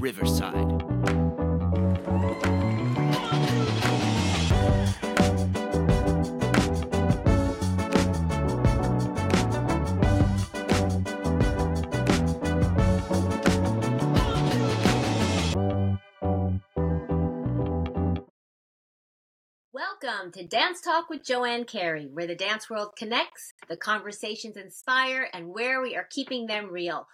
Riverside. Welcome to Dance Talk with Joanne Carey, where the dance world connects, the conversations inspire, and where we are keeping them real.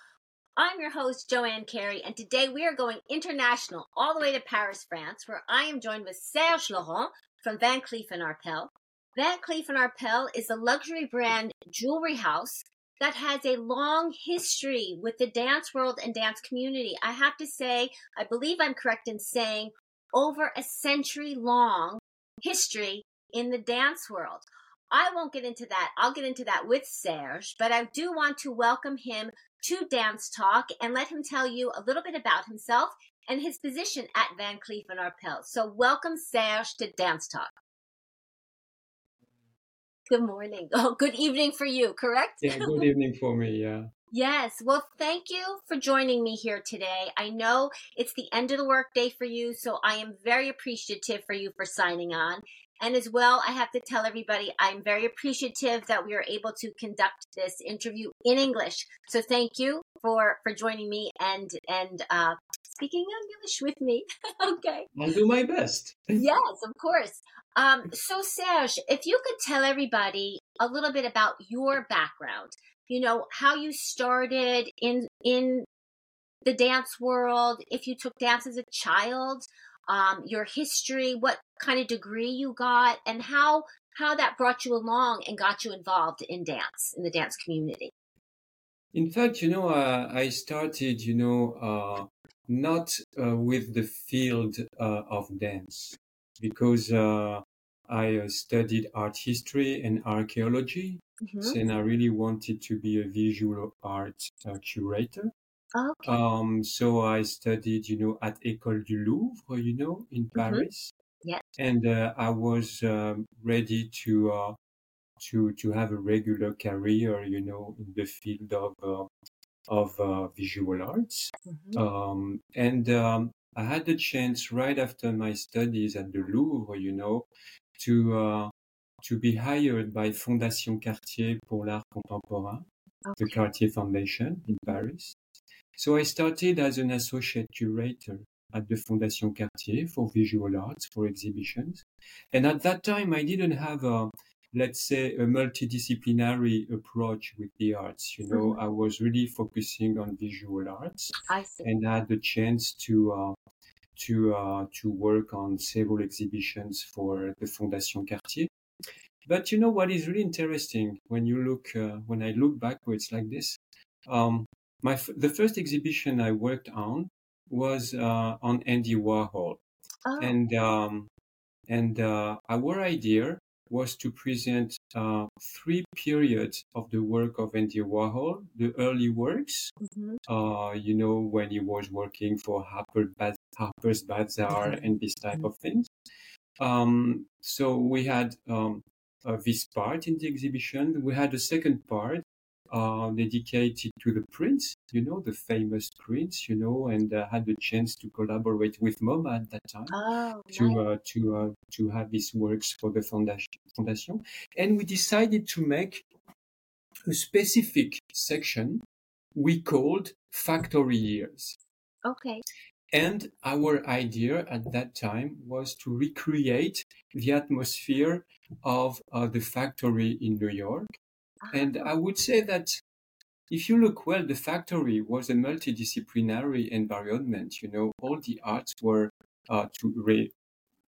I'm your host, Joanne Carey, and today we are going international all the way to Paris, France, where I am joined with Serge Laurent from Van Cleef & Arpels. Van Cleef & Arpels is a luxury brand jewelry house that has a long history with the dance world and dance community. I have to say, I believe I'm correct in saying over a century long history in the dance world. I won't get into that. I'll get into that with Serge, but I do want to welcome him to Dance Talk and let him tell you a little bit about himself and his position at Van Cleef & Arpels. So welcome Serge to Dance Talk. Good morning. Oh, good evening for you, correct? Yeah, good evening for me, yeah. Yes. Well, thank you for joining me here today. I know it's the end of the workday for you, so I am very appreciative for you for signing on. And as well, I have to tell everybody I'm very appreciative that we are able to conduct this interview in English. So thank you for for joining me and and uh, speaking English with me. okay. I'll do my best. yes, of course. Um, so Serge, if you could tell everybody a little bit about your background, you know, how you started in in the dance world, if you took dance as a child, um, your history, what kind of degree you got, and how how that brought you along and got you involved in dance in the dance community. In fact, you know, uh, I started, you know, uh, not uh, with the field uh, of dance because uh, I uh, studied art history and archaeology, Mm-hmm. and I really wanted to be a visual art curator. Okay. Um, so I studied, you know, at École du Louvre, you know, in Mm-hmm. Paris. Yes. And uh, I was um, ready to uh, to to have a regular career, you know, in the field of uh, of uh, visual arts. Mhm. Um, and um, I had the chance right after my studies at the Louvre, you know, to uh, to be hired by Fondation Cartier pour l'Art Contemporain, the Cartier Foundation in Paris. So I started as an associate curator at the Fondation Cartier for visual arts, for exhibitions. And at that time, I didn't have a, let's say, a multidisciplinary approach with the arts. You know, I was really focusing on visual arts I and I had the chance to, uh, to, uh, to work on several exhibitions for the Fondation Cartier. But you know what is really interesting when you look, uh, when I look backwards like this, um, my f- the first exhibition I worked on was uh, on Andy Warhol, Oh, and um, and uh, our idea was to present uh, three periods of the work of Andy Warhol: the early works, mhm. uh, you know, when he was working for Harper Baz- Harper's Bazaar Mhm. and this type of things. Um, so we had um, uh, this part in the exhibition. We had a second part uh, dedicated to the prints, you know, the famous prints, you know, and uh, had the chance to collaborate with MoMA at that time oh, to nice. uh, to uh, to have these works for the foundation. Foundation, and we decided to make a specific section we called factory years. okay. And our idea at that time was to recreate the atmosphere of uh, the factory in New York. And Ah, I would say that if you look well, the factory was a multidisciplinary environment. You know, all the arts were uh, to re-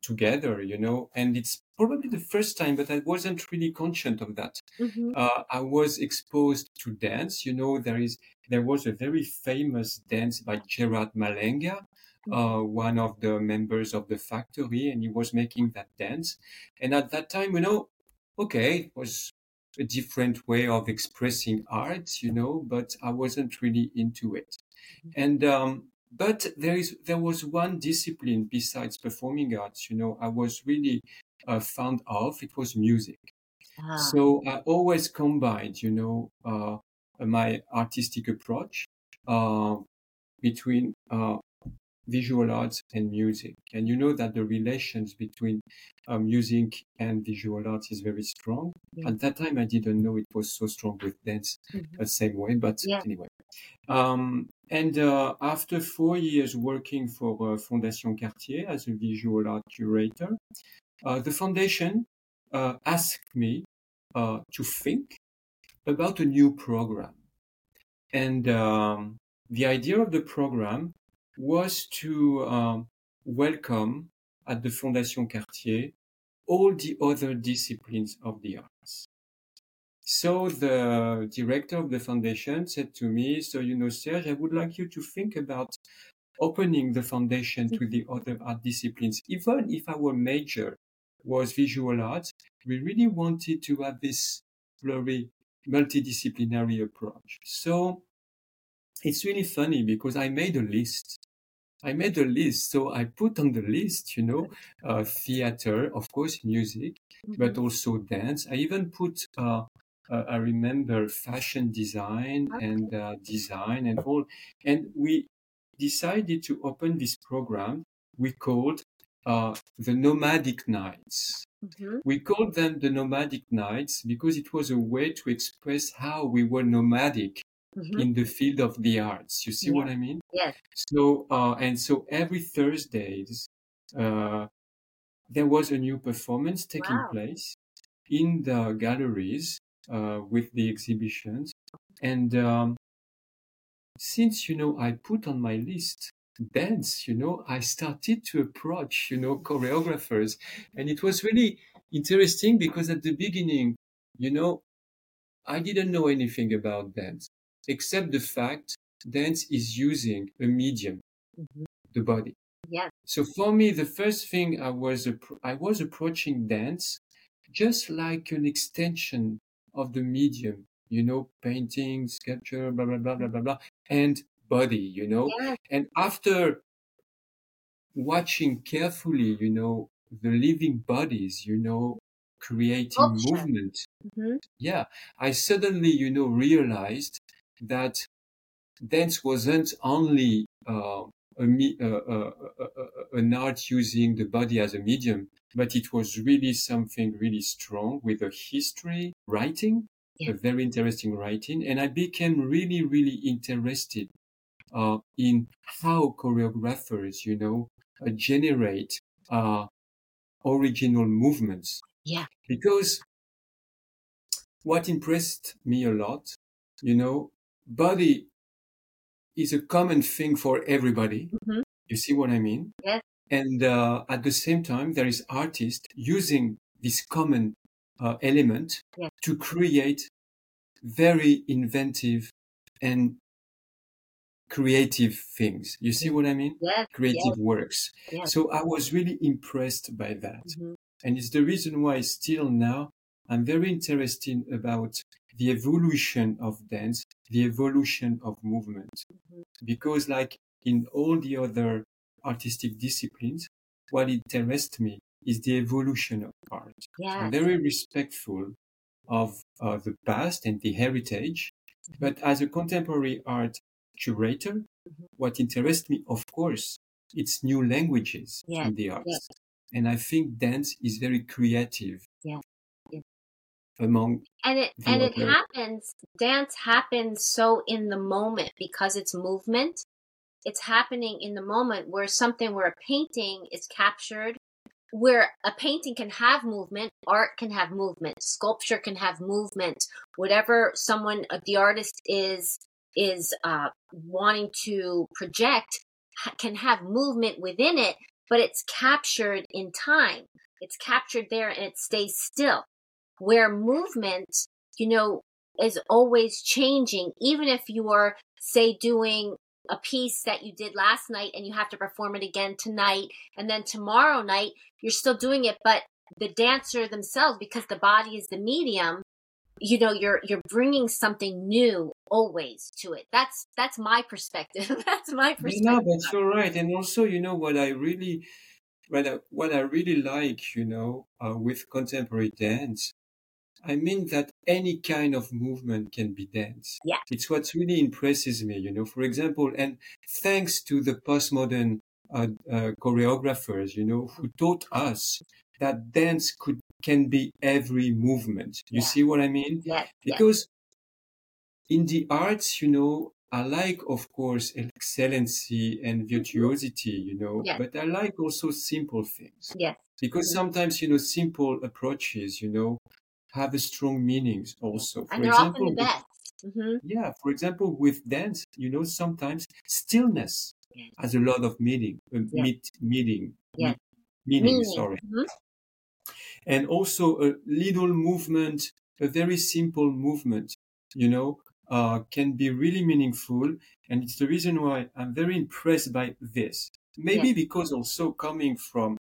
together. You know, and it's probably the first time, but I wasn't really conscious of that. mhm. Uh, I was exposed to dance. You know, there is there was a very famous dance by Gerard Malanga, uh, one of the members of the factory, and he was making that dance. And at that time, you know, okay, it was a different way of expressing art, you know, but I wasn't really into it. And um, but there is there was one discipline besides performing arts, you know, I was really uh, fond of. It was music. Ah, So I always combined, you know, uh, my artistic approach uh, between uh, visual arts and music. And you know that the relations between uh, music and visual arts is very strong. Yeah. At that time, I didn't know it was so strong with dance Mhm. the same way, but Yeah. anyway. Um, and uh, after four years working for uh, Fondation Cartier as a visual art curator, uh, the foundation uh, asked me uh, to think about a new program. And um, the idea of the program was to um, welcome at the Fondation Cartier all the other disciplines of the arts. So the director of the foundation said to me, so you know, Serge, I would like you to think about opening the foundation to the other art disciplines. Even if our major was visual arts, we really wanted to have this very multidisciplinary approach. So it's really funny because I made a list. I made a list. So I put on the list, you know, uh, theater, of course, music, but also dance. I even put, uh, uh, I remember fashion design and uh, design and all. And we decided to open this program we called uh, the Nomadic Nights. Mhm. We called them the Nomadic Nights because it was a way to express how we were nomadic Mhm. in the field of the arts. You see what I mean? Yes. So, uh, and so every Thursdays, uh, there was a new performance taking Wow. place in the galleries uh, with the exhibitions. And um, since, you know, I put on my list dance, you know, I started to approach, you know, choreographers. And it was really interesting because at the beginning, you know, I didn't know anything about dance except the fact dance is using a medium, Mhm. the body. Yes. So for me, the first thing I was I was approaching dance just like an extension of the medium, you know, painting, sculpture, blah blah blah blah blah blah, and body, you know. Yes. And after watching carefully, you know, the living bodies, you know, creating Sculpture. movement, Mhm. yeah, I suddenly, you know, realized that dance wasn't only uh, a me- uh, uh, uh, uh, uh, an art using the body as a medium, but it was really something really strong with a history, writing, Yeah. a very interesting writing, and I became really, really interested uh, in how choreographers, you know, uh, generate uh, original movements. Yeah. Because what impressed me a lot, you know, body is a common thing for everybody. Mhm. You see what I mean? Yes. And uh, at the same time, there is artists using this common uh, element Yes. to create very inventive and creative things. You see what I mean? Yes. Creative works. Yes. So I was really impressed by that. Mhm. And it's the reason why still now I'm very interested about the evolution of dance, the evolution of movement. Mhm. Because like in all the other artistic disciplines, what interests me is the evolution of art. I'm very respectful of uh, the past and the heritage, but as a contemporary art curator, Mhm. what interests me, of course, it's new languages Yes, in the arts. yes. And I think dance is very creative. Among and it and it happens dance happens so in the moment because it's movement. It's happening in the moment where something where a painting is captured where a painting can have movement art can have movement sculpture can have movement. Whatever someone uh, the artist is is uh, wanting to project can have movement within it but it's captured in time. It's captured there and it stays still where movement, you know, is always changing, even if you are, say, doing a piece that you did last night and you have to perform it again tonight, and then tomorrow night, you're still doing it, but the dancer themselves, because the body is the medium, you know, you're you're bringing something new always to it. That's that's my perspective. that's my perspective. No, but you're right. And also, you know, what I really, what I, what I really like, you know, uh, with contemporary dance, I mean that any kind of movement can be dance. Yeah. It's what really impresses me, you know, for example, and thanks to the postmodern uh, uh, choreographers, you know, who taught us that dance could can be every movement. You Yeah. see what I mean? Yes. Because in the arts, you know, I like, of course, excellency and virtuosity, you know, Yes. but I like also simple things Yes. because Mhm. sometimes, you know, simple approaches, you know, have a strong meanings also. For And they're often example, the with- best. hmm yeah, for example, with dance, you know, sometimes stillness Yes. has a lot of meaning, uh, Yes. meet, meaning, me- meaning, Meaning. sorry. Mhm. And also a little movement, a very simple movement, you know, uh, can be really meaningful. And it's the reason why I'm very impressed by this. Maybe Yes. because also coming from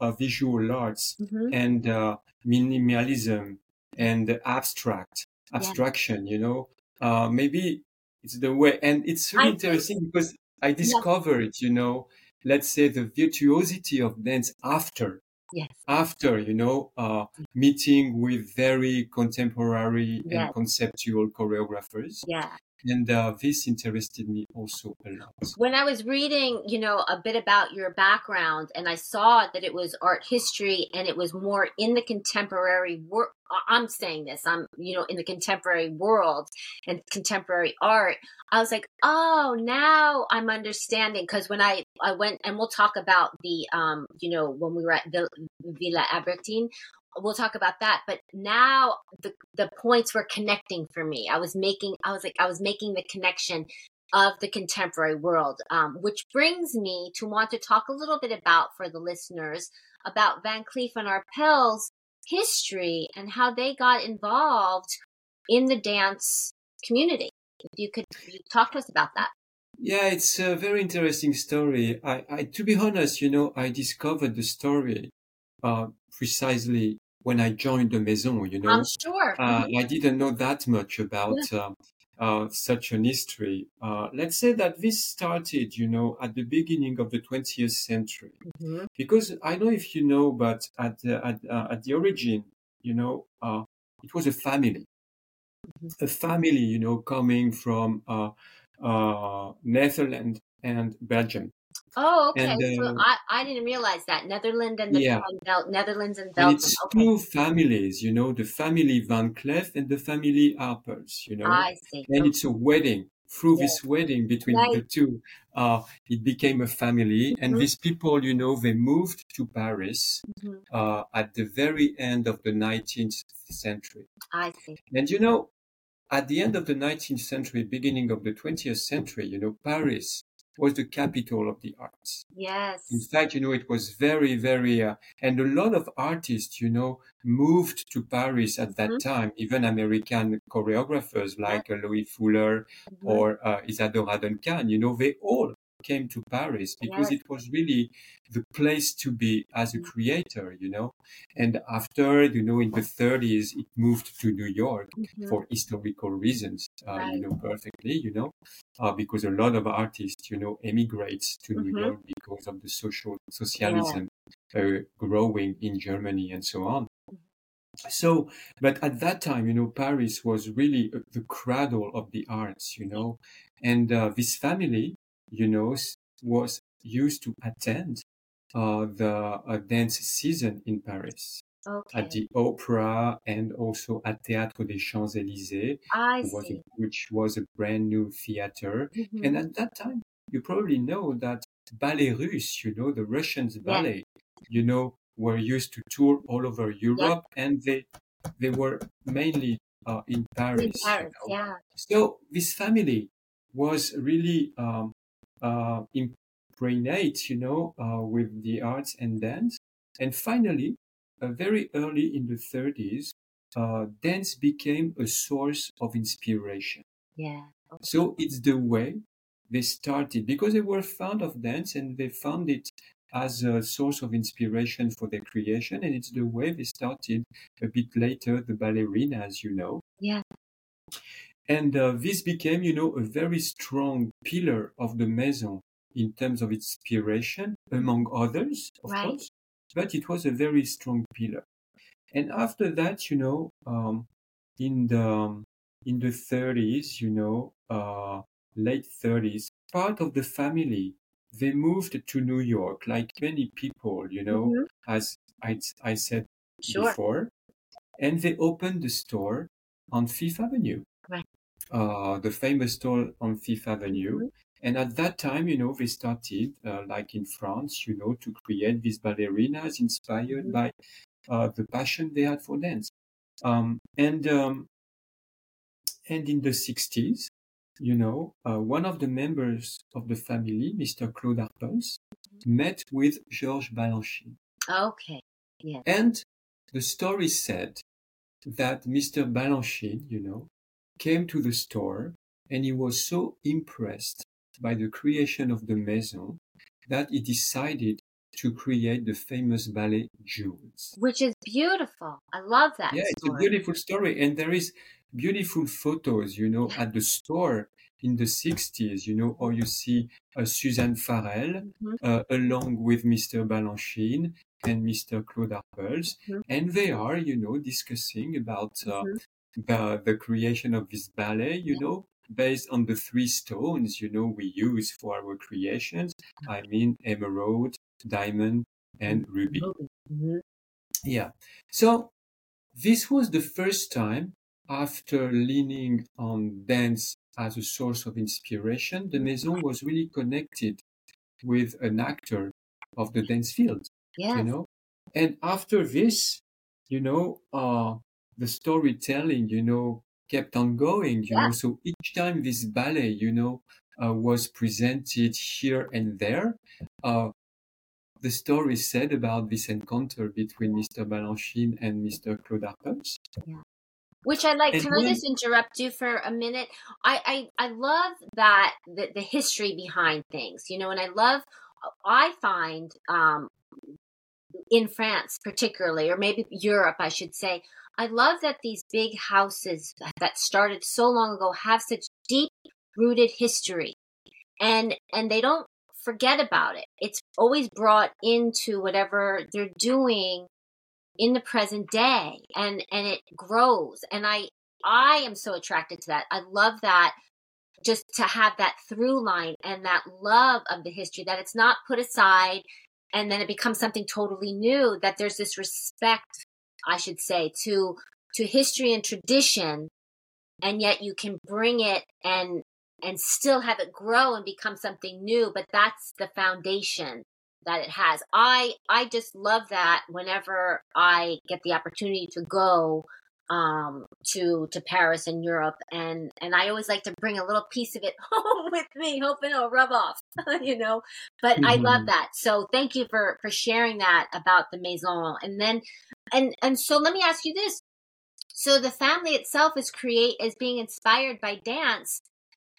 uh, visual arts Mhm. and uh, minimalism and abstract abstraction you know uh, maybe it's the way and it's really I think- interesting because i discovered you know let's say the virtuosity of dance after Yes. after you know uh, meeting with very contemporary Yes. and conceptual choreographers Yeah. And uh, this interested me also a lot when I was reading, you know, a bit about your background and I saw that it was art history and it was more in the contemporary world. I'm saying this, I'm, you know, in the contemporary world and contemporary art. I was like, oh, now I'm understanding. Cause when I, I went and we'll talk about the, um, you know, when we were at Villa, Albertine, we'll talk about that. But now the, the points were connecting for me. I was making, I was like, I was making the connection of the contemporary world, um, which brings me to want to talk a little bit about for the listeners about Van Cleef and Arpels history and how they got involved in the dance community. If you could talk to us about that. Yeah, it's a very interesting story. I, I, to be honest, you know, I discovered the story uh, precisely when I joined the Maison. You know, I'm sure. uh, I didn't know that much about um, uh, such an history. Uh, let's say that this started, you know, at the beginning of the 20th century, Mhm. because I know if you know, but at the, at, uh, at the origin, you know, uh, it was a family, a family, you know, coming from uh, uh, Netherlands and Belgium. Oh, okay. And, so uh, I, I didn't realize that Netherlands and the Yeah. and Bel- Netherlands and And Belgium. it's Okay, two families, you know, the family Van Cleef and the family Arpels, you know. I see. and it's a wedding. Through this wedding between Right. the two, uh, it became a family. And Mhm. these people, you know, they moved to Paris Mhm. uh, at the very end of the 19th century. I see. And you know, at the end of the 19th century, beginning of the 20th century, you know, Paris was the capital of the arts. Yes. In fact, you know, it was very, very, uh, and a lot of artists, you know, moved to Paris at that Mhm. time, even American choreographers like uh, Loie Fuller Mhm. or uh, Isadora Duncan, you know, they all came to Paris because it was really the place to be as a Mhm. creator, you know. And after, you know, in the 30s, it moved to New York Mhm. for historical reasons, uh, Right. you know, perfectly, you know, uh, because a lot of artists, you know, emigrates to New Mhm. York because of the social socialism uh, growing in Germany and so on. So, but at that time, you know, Paris was really uh, the cradle of the arts, you know, and uh, this family, you know, was used to attend uh, the uh, dance season in Paris Okay. at the opera and also at Théâtre des Champs-Élysées, I who was a- see. which was a brand new theater. Mhm. And at that time, you probably know that ballet russe, you know, the Russians ballet, you know, were used to tour all over Europe and they, they were mainly uh, in Paris. In you know. yeah. So this family was really um, uh, impregnated, you know, uh, with the arts and dance. And finally, uh, very early in the 30s, uh, dance became a source of inspiration. Yeah. So it's the way they started because they were fond of dance and they found it as a source of inspiration for their creation. And it's the way they started a bit later, the ballerina, as you know. Yeah. And uh, this became, you know, a very strong pillar of the maison in terms of its inspiration, among others, of Right. course. But it was a very strong pillar. And after that, you know, um, in the um, in the 30s, you know, uh, late 30s, part of the family, they moved to New York, like many people, you know, Mhm. as I, I said Sure. before, and they opened the store on Fifth Avenue, Right. uh, the famous store on Fifth Avenue. Mhm. And at that time, you know, they started, uh, like in France, you know, to create these ballerinas inspired Mhm. by uh, the passion they had for dance. Um, and um, and in the 60s, you know, uh, one of the members of the family, Mr. Claude Arpels, met with Georges Balanchine. Okay. Yeah. And the story said that Mr. Balanchine, you know, came to the store and he was so impressed by the creation of the maison that he decided to create the famous ballet Jewels. Which is beautiful. I love that Yeah, it's a beautiful story, and there is beautiful photos, you know, at the store in the 60s, you know, or you see uh, Suzanne Farrell Mhm. uh, along with Mr. Balanchine and Mr. Claude Arpels, Mhm. and they are, you know, discussing about uh, Mhm. The, the creation of this ballet, you know, based on the three stones, you know, we use for our creations. I mean, emerald, diamond, and ruby. Mhm. Yeah. So this was the first time after leaning on dance as a source of inspiration, the Maison was really connected with an actor of the dance field, Yes. you know. And after this, you know, uh, the storytelling, you know, kept on going, you Yeah. know. So each time this ballet, you know, uh, was presented here and there, uh, the story said about this encounter between Mr. Balanchine and Mr. Claude Arpels. Which I like. And Can I just interrupt you for a minute? I, I, I love that the, the history behind things, you know, and I love, I find, um, in France particularly, or maybe Europe, I should say, I love that these big houses that started so long ago have such deep rooted history and, and they don't forget about it. It's always brought into whatever they're doing in the present day and and it grows and i i am so attracted to that i love that just to have that through line and that love of the history that it's not put aside and then it becomes something totally new that there's this respect i should say to to history and tradition and yet you can bring it and and still have it grow and become something new but that's the foundation that it has. I I just love that whenever I get the opportunity to go um to to Paris and Europe and and I always like to bring a little piece of it home with me hoping it'll rub off you know but I love Mhm. that so thank you for for sharing that about the maison and then and and so let me ask you this. So the family itself is create is being inspired by dance.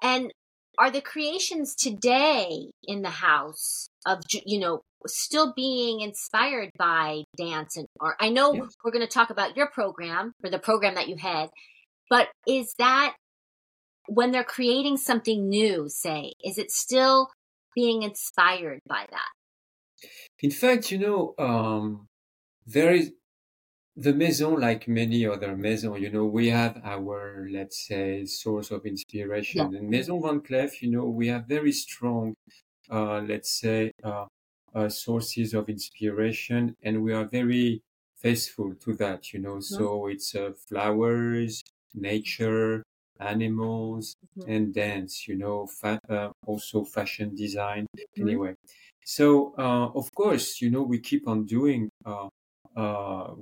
And are the creations today in the house of you know still being inspired by dance and art? I know Yes. we're going to talk about your program or the program that you had but is that when they're creating something new say is it still being inspired by that? In fact, you know, um, there is the maison, like many other maisons, you know, we have our, let's say, source of inspiration. And Maison Van Cleef, you know, we have very strong, uh, let's say, uh, uh, sources of inspiration, and we are very faithful to that, you know. So it's uh, flowers, nature, animals, Mhm. and dance, you know, fa- uh, also fashion design. Mhm. Anyway, so uh, of course, you know, we keep on doing uh, uh,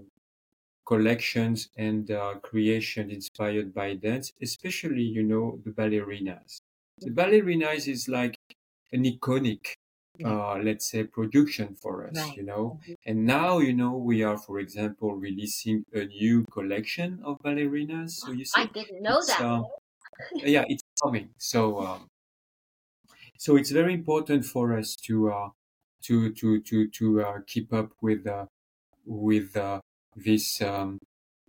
collections and uh, creation inspired by dance, especially, you know, the ballerinas. The ballerinas is like an iconic, uh, let's say, production for us, Right. you know. Mhm. And now, you know, we are, for example, releasing a new collection of ballerinas. So you see, i didn't know that uh, yeah, it's coming. So, um, so it's very important for us to uh, to to to to uh, keep up with uh, with uh, this um,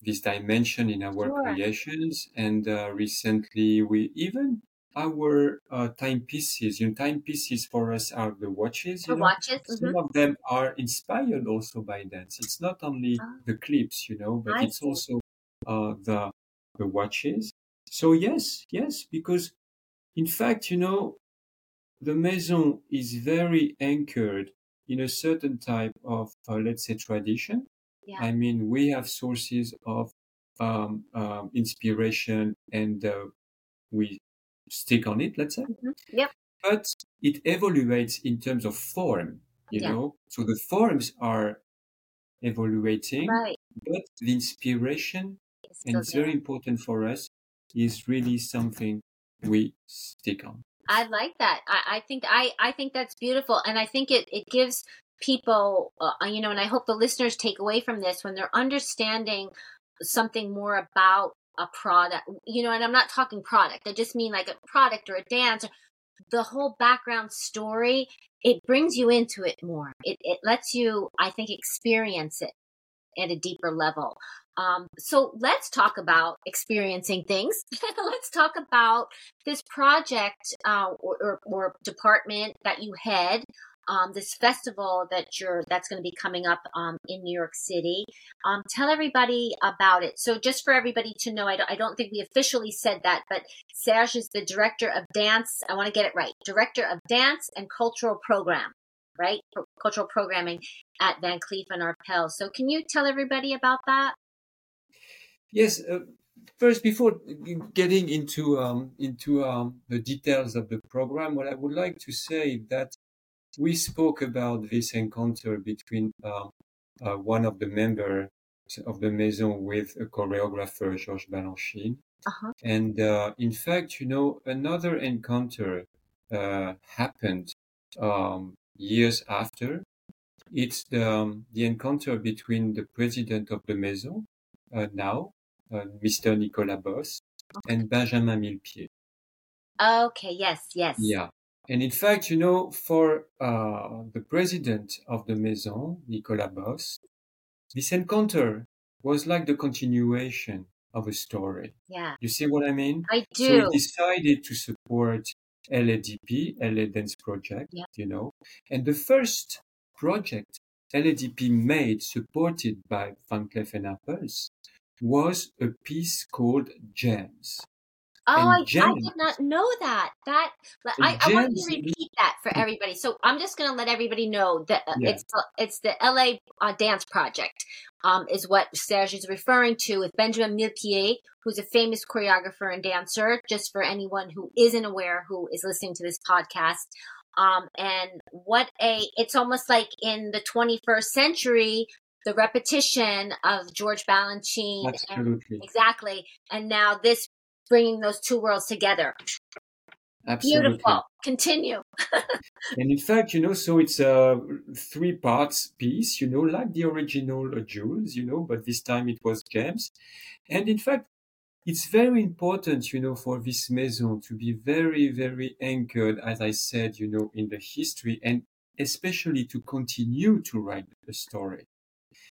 this dimension in our Sure. creations. And uh, recently, we even our uh, timepieces. You know, timepieces for us are the watches. know, watches some Mhm. of them are inspired also by dance. It's not only Ah. the clips, you know, but I it's see. also uh, the the watches. So yes, yes, because in fact, you know, the maison is very anchored in a certain type of, uh, let's say, tradition. Yeah. I mean, we have sources of um, um, inspiration and uh, we stick on it, let's say. Mhm. Yep. But it evolves in terms of form, you Yeah. know. So the forms are evaluating, Right. but the inspiration, It's and it's very important for us, is really something we stick on. I like that. I, I think I, I think that's beautiful, and I think it it gives people, uh, you know, and I hope the listeners take away from this when they're understanding something more about a product, you know, and I'm not talking product. I just mean like a product or a dance, or the whole background story. It brings you into it more. It it lets you, I think, experience it at a deeper level. Um, so let's talk about experiencing things. let's talk about this project uh, or, or, or department that you head. Um, this festival that you're that's going to be coming up um, in New York City. Um, tell everybody about it. So, just for everybody to know, I don't, I don't think we officially said that, but Serge is the director of dance. I want to get it right. Director of dance and cultural program, right? Cultural programming at Van Cleef and Arpels. So, can you tell everybody about that? Yes. Uh, first, before getting into um, into um, the details of the program, what I would like to say that we spoke about this encounter between um, uh, one of the members of the maison with a choreographer, Georges Balanchine, Uh-huh. and uh, in fact, you know, another encounter uh, happened um, years after. It's the, um, the encounter between the president of the maison uh, now, uh, Mr. Nicolas Bos, and Benjamin Millepied. Okay. Yes. Yes. Yeah. And in fact, you know, for uh, the president of the maison, Nicolas Bos, this encounter was like the continuation of a story. Yeah. You see what I mean? I do. So he decided to support LADP, LA Dance Project, Yeah. you know. And the first project LADP made, supported by Van Cleef and Arpels, was a piece called Gems. Oh, I, I did not know that. That I, I want you to repeat that for everybody. So I'm just going to let everybody know that uh, Yeah. it's the- it's the LA uh, Dance Project, um, is what Serge is referring to with Benjamin Millepied, who's a famous choreographer and dancer. Just for anyone who isn't aware, who is listening to this podcast. Um, and what a it's almost like in the 21st century, the repetition of George Balanchine and Exactly. And now this bringing those two worlds together. Absolutely. Beautiful. Continue. And in fact, you know, so it's a three parts piece, you know, like the original Jewels, you know, but this time it was Gems. And in fact, it's very important, you know, for this maison to be very, very anchored, as I said, you know, in the history and especially to continue to write the story.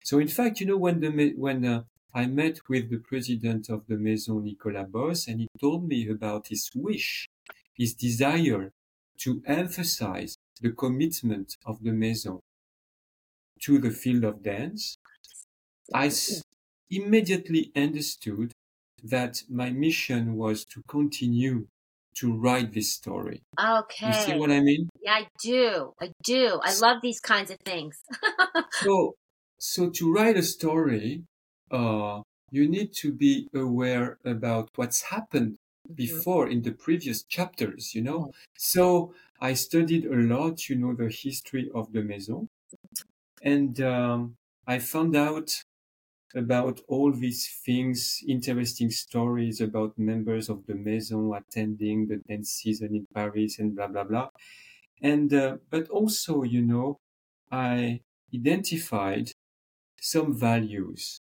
So in fact, you know, when the, when uh, I met with the president of the maison, Nicolas Bos, and he told me about his wish, his desire to emphasize the commitment of the maison to the field of dance, I s- immediately understood that my mission was to continue to write this story. Okay. You see what I mean? yeah, I do. I do. I love these kinds of things. So, so to write a story, uh, you need to be aware about what's happened before in the previous chapters, you know. So I studied a lot, you know, the history of the maison, and um, I found out about all these things, interesting stories about members of the maison attending the dance season in Paris and blah blah blah. And uh, but also, you know, I identified some values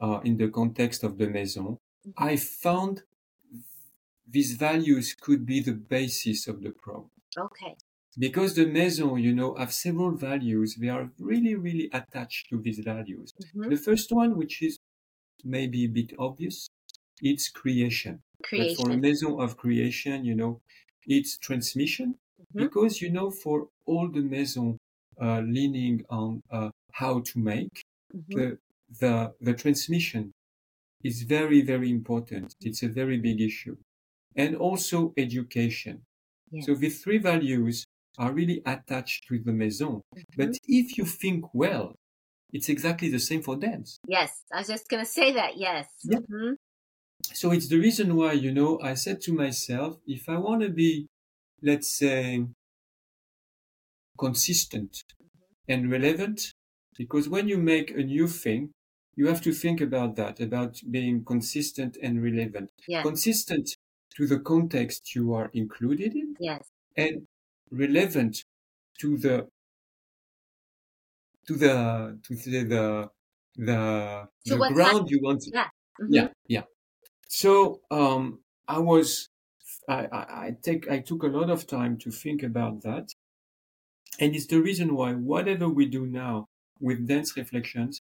uh, in the context of the maison. I found these values could be the basis of the program Okay. because the maison, you know, have several values. They are really, really attached to these values. Mhm. The first one, which is maybe a bit obvious, it's creation. But for a maison of creation, you know, it's transmission Mhm. because, you know, for all the maison uh, leaning on uh, how to make, Mhm. the, the, the transmission is very, very important. It's a very big issue. And also education. Yes. So the three values are really attached to the maison. But if you think well, it's exactly the same for dance. Yes, I was just going to say that. Yes. Yeah. Mhm. So it's the reason why, you know, I said to myself, if I want to be, let's say, consistent and relevant, because when you make a new thing, you have to think about that, about being consistent and relevant. Yes. Consistent to the context you are included in Yes. and relevant to the to the to the the the, To the ground you want to Yeah. Mhm. yeah yeah so um i was I, I i take i took a lot of time to think about that and it's the reason why whatever we do now with dance reflections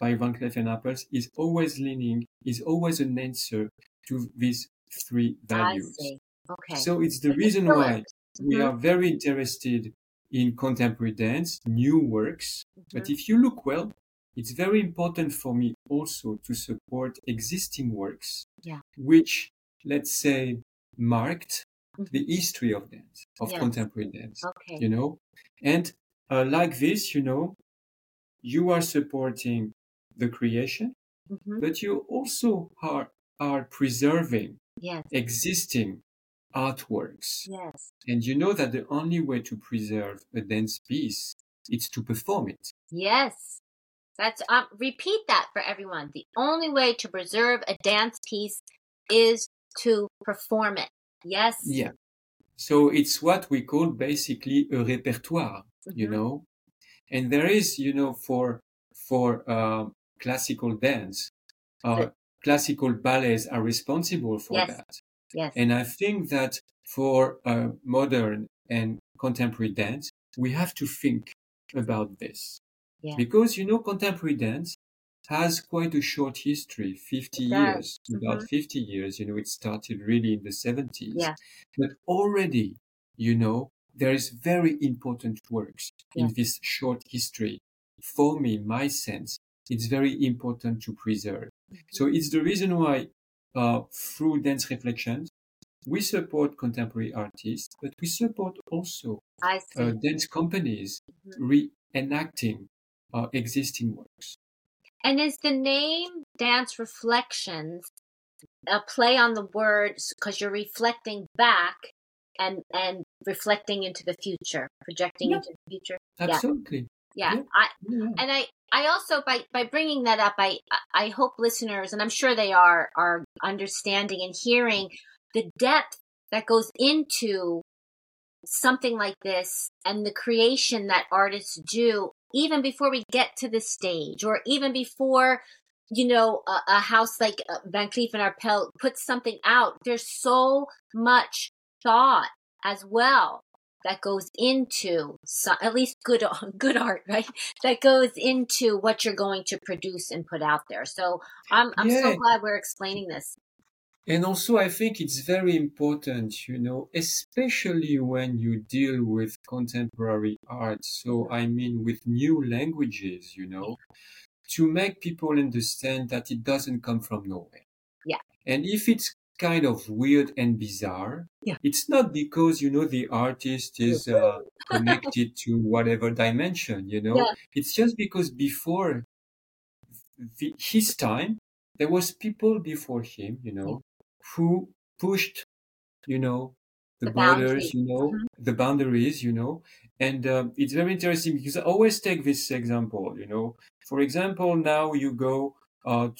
by van cleef and Arpels is always leaning is always an answer to these three values. Okay. so it's the reason why we Mhm. are very interested in contemporary dance, new works. But Mhm. if you look well, it's very important for me also to support existing works, Yeah. which, let's say, marked Mhm. the history of dance, of Yes. contemporary dance, Okay. you know? And uh, like this, you know, you are supporting the creation, Mhm. but you also are, are preserving Yes. existing artworks. Yes. And you know that the only way to preserve a dance piece is to perform it. Yes. That's um, repeat that for everyone. The only way to preserve a dance piece is to perform it. Yes. Yeah. So it's what we call basically a répertoire, you Mhm. know. And there is, you know, for for uh, classical dance, Good. classical ballets are responsible for Yes. that. Yes. And I think that for uh, modern and contemporary dance, we have to think about this. Yeah. Because, you know, contemporary dance has quite a short history, 50 It does. years, about Mhm. 50 years. You know, it started really in the 70s. Yeah. But already, you know, there is very important works in this short history. For me, my sense, it's very important to preserve. So it's the reason why, uh, through dance reflections, we support contemporary artists, but we support also uh, dance companies Mhm. reenacting uh, existing works. And is the name Dance Reflections a play on the words because you're reflecting back and and reflecting into the future, projecting Yeah. into the future? Absolutely. Yeah. Yeah. I Yeah. and I I also by by bringing that up, I I hope listeners and I'm sure they are are understanding and hearing the depth that goes into something like this and the creation that artists do even before we get to the stage or even before you know a, a house like uh, Van Cleef and Arpels puts something out. There's so much thought as well that goes into so, at least good good art right that goes into what you're going to produce and put out there so i'm i'm so glad we're explaining this And also, I think it's very important, you know, especially when you deal with contemporary art. So, I mean, with new languages, you know, to make people understand that it doesn't come from nowhere. Yeah. And if it's kind of weird and bizarre, Yeah. it's not because, you know, the artist is uh, connected to whatever dimension, you know, Yeah. it's just because before the, his time, there was people before him, you know, who pushed, you know, the, The borders, boundaries. you know, Mhm. the boundaries, you know, and um, it's very interesting because I always take this example, you know. For example, now you go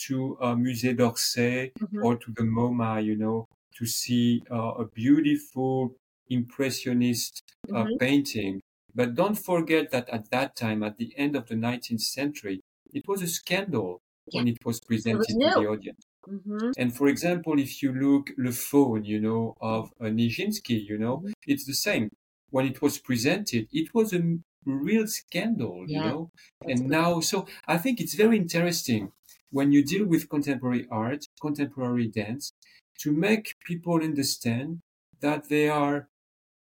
to uh, Musée d'Orsay Mhm. or to the MoMA, you know, to see uh, a beautiful impressionist uh, Mhm. painting. But don't forget that at that time, at the end of the 19th century, it was a scandal when it was presented to the audience. hmm And for example, if you look Le Faune, you know, of uh, Nijinsky, you know, Mhm. it's the same. When it was presented, it was a real scandal, you know. that's And good. now, so I think it's very interesting when you deal with contemporary art, contemporary dance, to make people understand that they are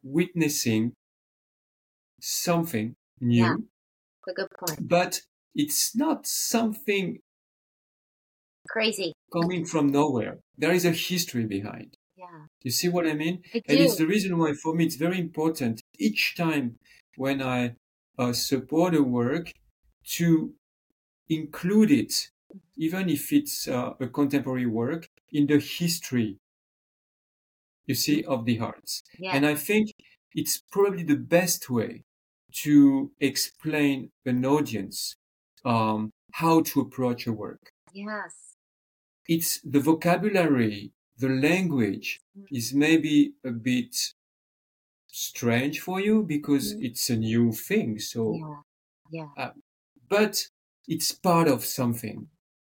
witnessing something new, Yeah. a good point but it's not something crazy coming from nowhere. There is a history behind. yeah. You see what I mean? I And it's the reason why, for me, it's very important each time when I uh, support a work to include it, even if it's uh, a contemporary work, in the history, you see, of the arts. Yeah. And I think it's probably the best way to explain an audience um, how to approach a work. yes. It's the vocabulary, the language is maybe a bit strange for you because Mhm. it's a new thing. So, Yeah. Yeah. but it's part of something.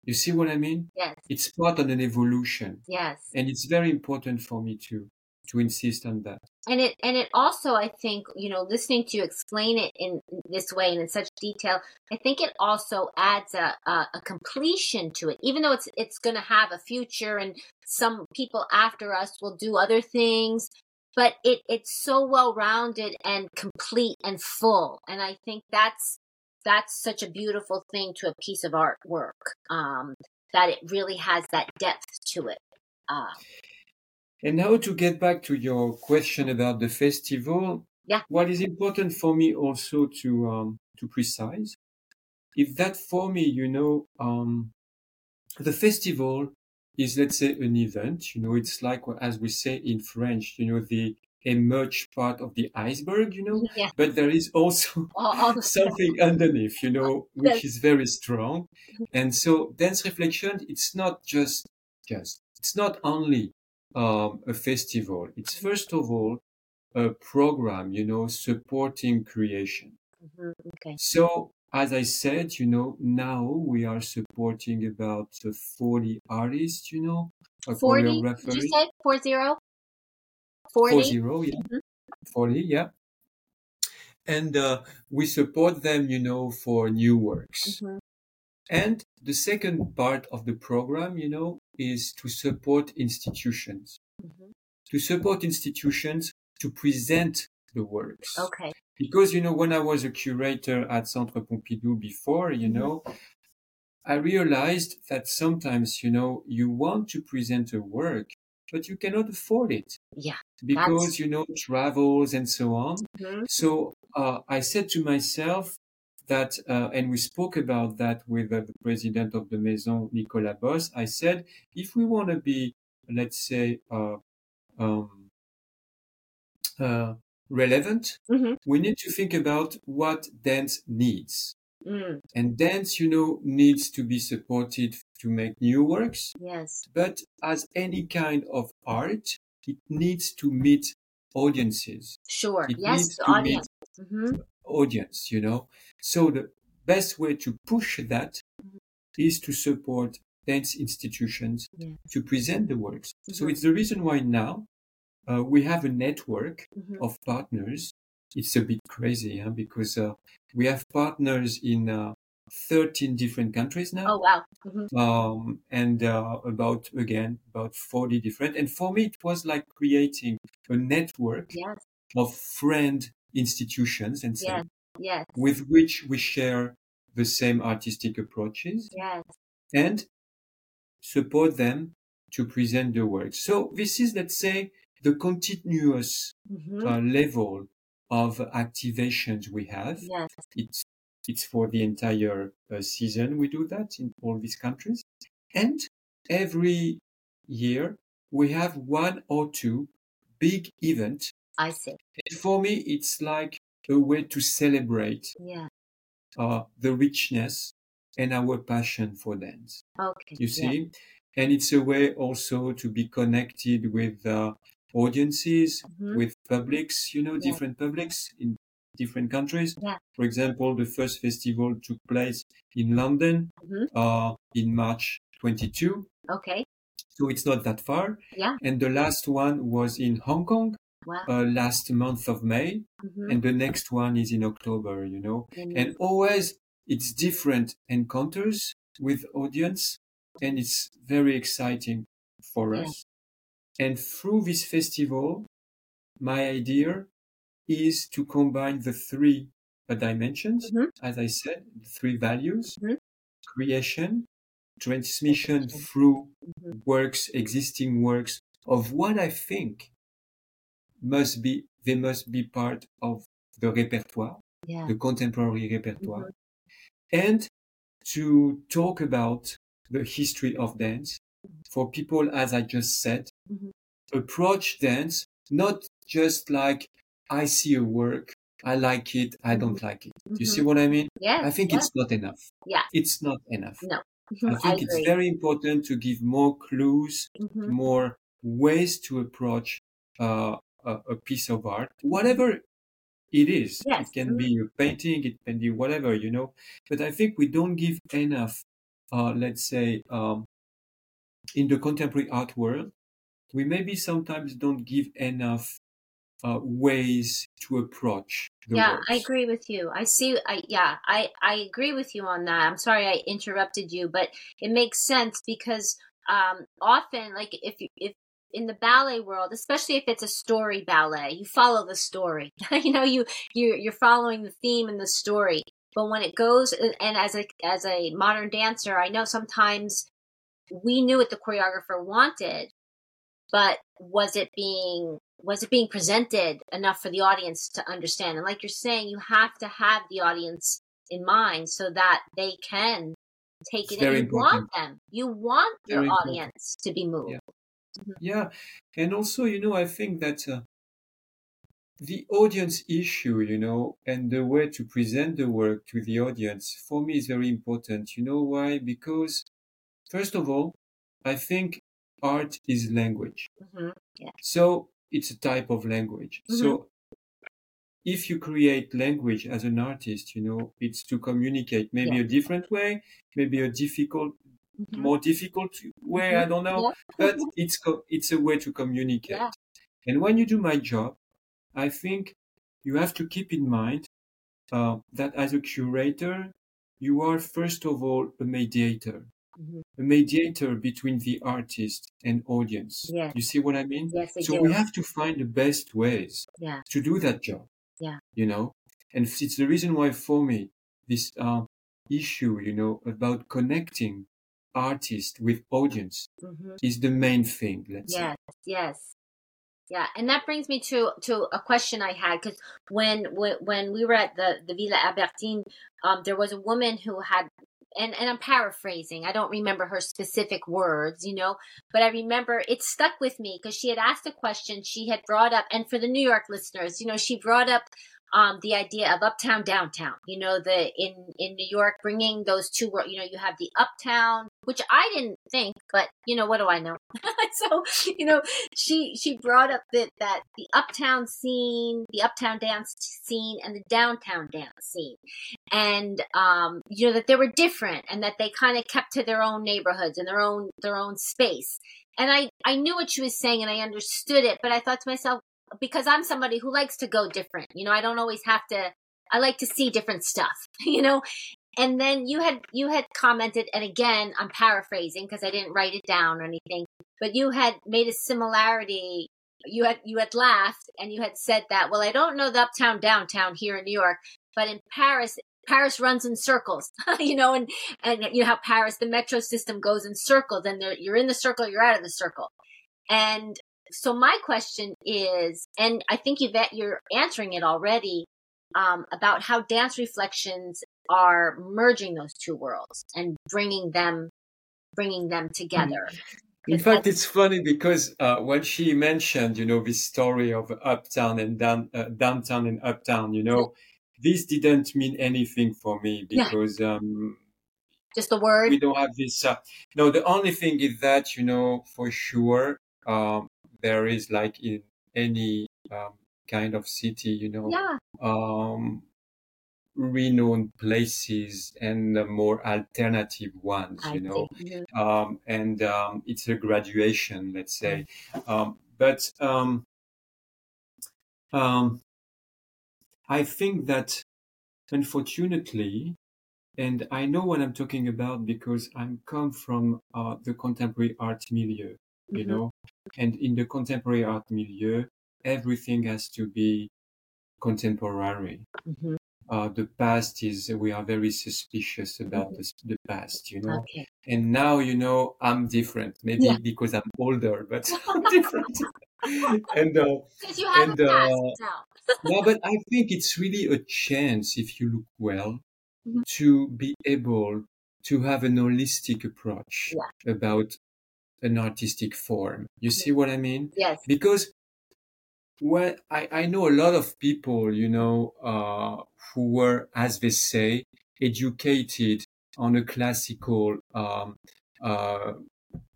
You see what I mean? Yes. It's part of an evolution. Yes. And it's very important for me to, to insist on that. and it and it also i think you know listening to you explain it in this way and in such detail i think it also adds a, a, a completion to it even though it's it's going to have a future and some people after us will do other things but it it's so well rounded and complete and full and i think that's that's such a beautiful thing to a piece of artwork um that it really has that depth to it uh, And now to get back to your question about the festival, Yeah. what is important for me also to um, to precise, if that for me, you know, um, the festival is let's say an event. You know, it's like as we say in French, you know, the emerged part of the iceberg. You know, yeah but there is also all, all the something underneath, you know, which is very strong. And so dance reflection, it's not just, just, it's not only um, a festival. It's first of all a program, you know, supporting creation. Mhm, okay So as I said, you know, now we are supporting about uh, 40 artists, you know, a 40 did you say 40 Four 40 zero, yeah. Mhm. 40, yeah. And uh, we support them, you know, for new works. Mhm. And the second part of the program, you know, is to support institutions. Mhm. To support institutions to present the works. okay Because, you know, when I was a curator at Centre Pompidou before, you Mhm. know, I realized that sometimes, you know, you want to present a work, but you cannot afford it yeah because, you know, travels and so on. Mhm. So uh, I said to myself that, uh, and we spoke about that with uh, the president of the Maison, Nicolas Bos. I said, if we want to be, let's say, uh, um, uh, relevant, Mhm. we need to think about what dance needs. Mm, And dance, you know, needs to be supported to make new works. yes But as any kind of art, it needs to meet audiences. sure It yes needs the to audience hmm audience, you know. So the best way to push that Mhm. is to support dance institutions Yeah. to present the works. So Mhm. it's the reason why now uh, we have a network hmm of partners. It's a bit crazy huh? because uh, we have partners in uh, 13 different countries now. oh wow. Hmm Um, and uh, about again about 40 different. And for me it was like creating a network yes. of friend institutions and so yes. Yes. with which we share the same artistic approaches yes. and support them to present the work. So this is, let's say, the continuous hmm uh, level of activations we have. yes. It's it's for the entire uh, season we do that in all these countries, and every year we have one or two big events. i see And for me, it's like a way to celebrate yeah uh, the richness and our passion for dance. okay You yeah. see, and it's a way also to be connected with uh, audiences, Mhm. with publics. You know, Yeah. different publics in different countries. Yeah. For example, the first festival took place in London Mhm. uh, in March 22, okay so it's not that far. Yeah. And the last one was in Hong Kong wow uh, last month of May, hmm and the next one is in October. You know, and always it's different encounters with audience and it's very exciting for Yeah. us and through this festival my idea is to combine the three uh, dimensions Mhm. as i said three values Mhm. creation transmission through Mhm. works existing works of what I think must be, they must be part of the repertoire, Yeah. the contemporary repertoire, Mm-hmm. and to talk about the history of dance for people, as I just said, Mhm. approach dance not just like I see a work, I like it, I don't like it. You see what I mean? Yes. I think it's not enough. Yeah. It's not enough. No. I think it's very important to give more clues, Mhm. more ways to approach uh, a, a piece of art, whatever it is. Yes. It can be a painting, it can be whatever, you know. But I think we don't give enough, uh, let's say, um, in the contemporary art world, we maybe sometimes don't give enough uh, ways to approach the yeah works. i agree with you. I see i yeah i i agree with you on that. I'm sorry i interrupted you but it makes sense because um often like if you if in the ballet world especially if it's a story ballet you follow the story. You know you you you're following the theme and the story. But when it goes and as a as a modern dancer i know sometimes we knew what the choreographer wanted but was it being was it being presented enough for the audience to understand and like you're saying you have to have the audience in mind so that they can take It's it in you want them you want your important. audience to be moved Yeah. Yeah, and also, you know, I think that uh, the audience issue, you know, and the way to present the work to the audience for me is very important. You know why? Because, first of all, I think art is language. Mhm. So it's a type of language. So if you create language as an artist, you know, it's to communicate maybe Yeah. a different way, maybe a difficult, Mhm. more difficult way. I don't know Yeah. but it's co- it's a way to communicate. Yeah. And when you do my job, I think you have to keep in mind uh, that as a curator, you are first of all a mediator. A mediator between the artist and audience. Yes. You see what I mean? yes I So do. we have to find the best ways yeah to do that job. Yeah. You know, and it's the reason why for me this uh, issue, you know, about connecting artist with audience hmm is the main thing. Let's say. Yes, yes, yeah, and that brings me to to a question I had because when, when when we were at the the Villa Albertine, um, there was a woman who had. And, and I'm paraphrasing. I don't remember her specific words, you know, but I remember it stuck with me because she had asked a question. She had brought up, and for the New York listeners, you know, she brought up um, the idea of uptown, downtown. You know, the in in New York, bringing those two. wor- You know, you have the uptown, which I didn't think, but you know, what do I know? so you know, she she brought up that that the uptown scene, the uptown dance scene, and the downtown dance scene, and um, you know that they were different, and that they kind of kept to their own neighborhoods and their own their own space. And I I knew what she was saying, and I understood it, but I thought to myself because I'm somebody who likes to go different. You know, I don't always have to. I like to see different stuff. You know, and then you had you had commented, and again, I'm paraphrasing because I didn't write it down or anything. But you had made a similarity. You had you had laughed and you had said that. Well, I don't know the uptown downtown here in New York, but in Paris, Paris runs in circles. you know, and and you know how Paris, the metro system goes in circles, and you're in the circle, you're out of the circle, and so my question is, and I think Yvette, you're answering it already, um, about how dance reflections are merging those two worlds and bringing them, bringing them together. In fact, it's funny because uh, when she mentioned, you know, this story of uptown and down, uh, downtown and uptown, you know, this didn't mean anything for me Yeah. because um, Just the word. we don't have this. Uh, no, the only thing is that, you know, for sure, um, there is like in any um, kind of city, you know, Yeah. um, renowned places and more alternative ones, I you know um, and um, it's a graduation, let's say. Um, but um, um, I think that unfortunately, and I know what I'm talking about because I'm come from uh, the contemporary art milieu, you Mhm. know, and in the contemporary art milieu, everything has to be contemporary. Mhm. uh, the past is we are very suspicious about the, the past, you know. Okay. And now, you know, I'm different. Maybe Yeah. because I'm older, but I'm different. and uh, and uh, no, but I think it's really a chance if you look well Mhm. to be able to have an holistic approach about an artistic form. You see what I mean? Yes. Because when I, I know a lot of people, you know, uh, who were, as they say, educated on a classical, um, uh,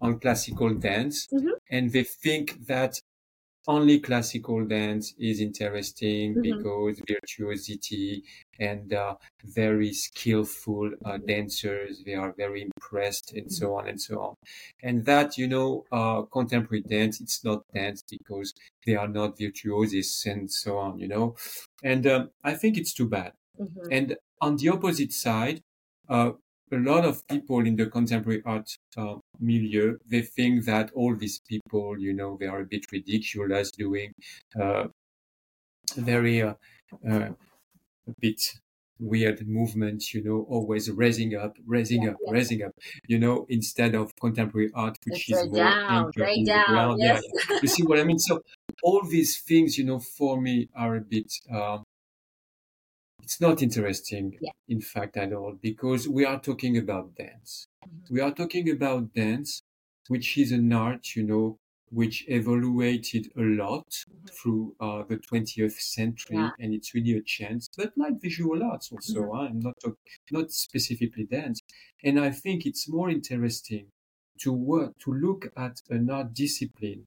on classical dance, Mhm. and they think that only classical dance is interesting Mhm. because virtuosity and uh, very skillful uh, dancers. They are very impressed and so on and so on. And that you know uh, contemporary dance it's not dance because they are not virtuosists and so on you know. And um, i think it's too bad. Mhm. and on the opposite side, uh, a lot of people in the contemporary art uh, milieu, they think that all these people, you know, they are a bit ridiculous doing uh, very uh, uh, bit weird movements, you know, always raising up, raising Yeah, up, yeah. raising up, you know, instead of contemporary art, which It's is more down, anchored very in the down. Yes. Yeah. You see what I mean? So all these things, you know, for me are a bit, um, it's not interesting, in fact, at all, because we are talking about dance. Mhm. We are talking about dance, which is an art, you know, which evaluated a lot Mhm. through uh, the 20th century, Yeah. and it's really a chance. But like visual arts also, Mhm. huh? I'm not talk- not specifically dance, and I think it's more interesting to work to look at an art discipline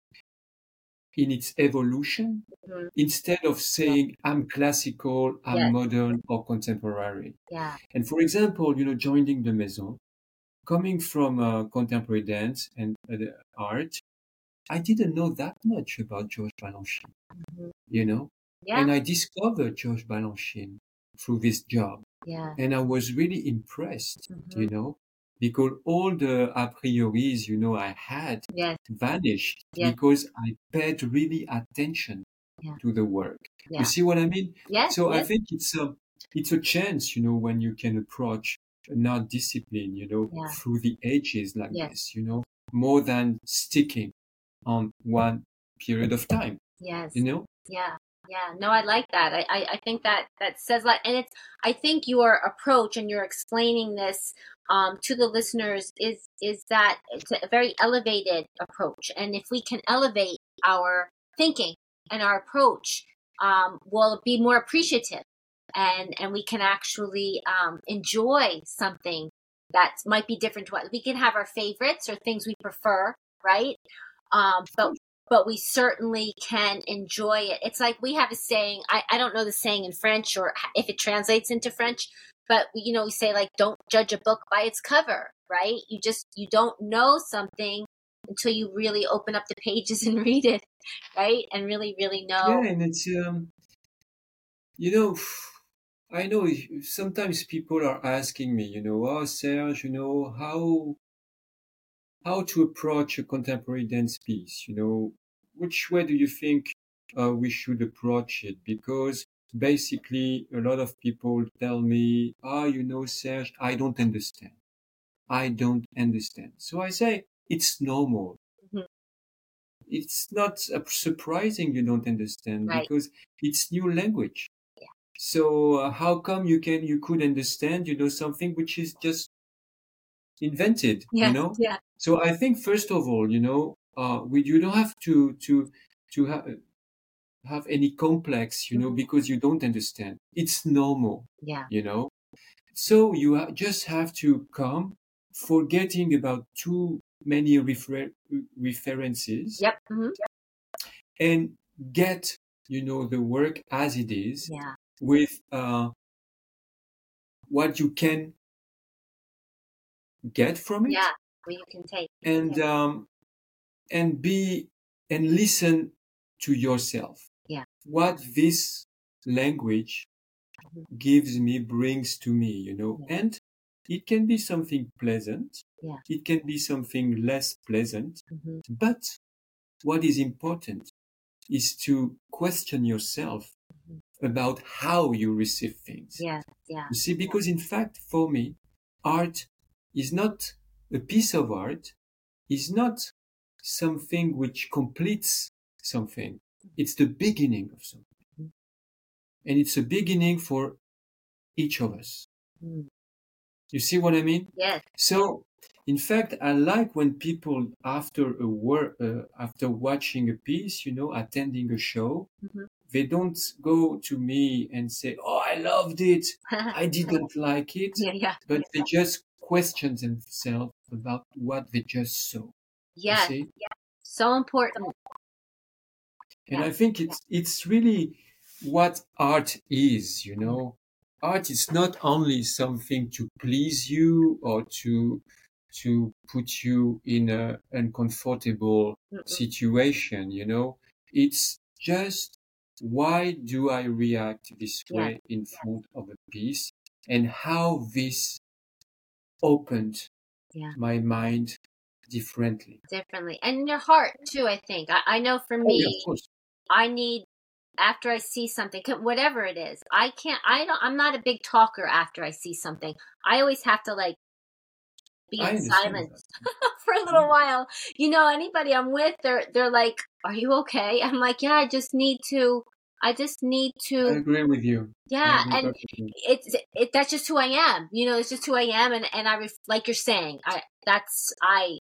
in its evolution Mhm. instead of saying I'm classical, I'm Yes. modern or contemporary. Yeah. And for example, you know, joining the Maison, coming from uh, contemporary dance and uh, the art, I didn't know that much about George Balanchine, Mhm. you know, Yeah. and I discovered George Balanchine through this job, Yeah. and I was really impressed, Mhm. you know, because all the a prioris, you know, I had Yes. vanished Yes. because I paid really attention Yeah. to the work. Yeah. You see what I mean? Yes. So I think it's a it's a chance, you know, when you can approach art discipline, you know, Yeah. through the ages like Yes. this, you know, more than sticking on one period of time, Yes. you know. Yeah. Yeah. No, I like that. I, I, I think that that says a lot. And it's, I think your approach and you're explaining this um, to the listeners is, is that it's a very elevated approach. And if we can elevate our thinking and our approach, um, we'll be more appreciative and, and we can actually um, enjoy something that might be different to us. We can have our favorites or things we prefer, right? Um, but but we certainly can enjoy it. It's like we have a saying. I, I don't know the saying in French or if it translates into French, but you know we say like don't judge a book by its cover, right? You just you don't know something until you really open up the pages and read it, right? And really really know. Yeah, and it's um, you know, I know sometimes people are asking me, you know, oh Serge, you know, how how to approach a contemporary dance piece, you know, which way do you think uh, we should approach it? Because basically, a lot of people tell me, ah, you know, Serge, I don't understand. I don't understand. So I say, it's normal. Mhm. It's not surprising you don't understand Right. because it's new language. So uh, how come you can you could understand you know something which is just invented Yes, you know yeah, so I think first of all, you know, uh, we you don't have to to to have have any complex, you know, Mhm. because you don't understand. It's normal, yeah, you know. So you ha- just have to come, forgetting about too many refer- references, yep, hmm and get you know the work as it is yeah, with uh, what you can get from it. yeah. Where you can take. and um, and be and listen to yourself. Yeah. What this language Mhm. gives me, brings to me, you know, Yeah. and it can be something pleasant. Yeah. It can be something less pleasant. hmm But what is important is to question yourself Mhm. about how you receive things. Yeah, yeah. You see, because in fact, for me, art is not a piece of art, is not something which completes something. It's the beginning of something. And it's a beginning for each of us. Mm. You see what I mean? Yes. So, in fact, I like when people after a work, uh, after watching a piece, you know, attending a show, Mhm. they don't go to me and say, "Oh, I loved it. I didn't like it," yeah, yeah. but they just question themselves about what they just saw. You Yes. So important. And Yeah. I think it's it's really what art is, you know. Art is not only something to please you or to to put you in a uncomfortable Mm-mm. situation, you know. It's just why do I react this Yeah. way in front of a piece and how this opened Yeah. my mind differently. Differently. And your heart, too, I think. I, I know for Oh, me, yeah. I need after I see something, whatever it is. I can't. I don't. I'm not a big talker after I see something. I always have to like be in silence for a little mm. while. You know, anybody I'm with, they're they're like, "Are you okay?" I'm like, "Yeah, I just need to. I just need to. I agree with you. Yeah." And it's it. That's just who I am. You know, it's just who I am, and and I ref- like you're saying. I that's I.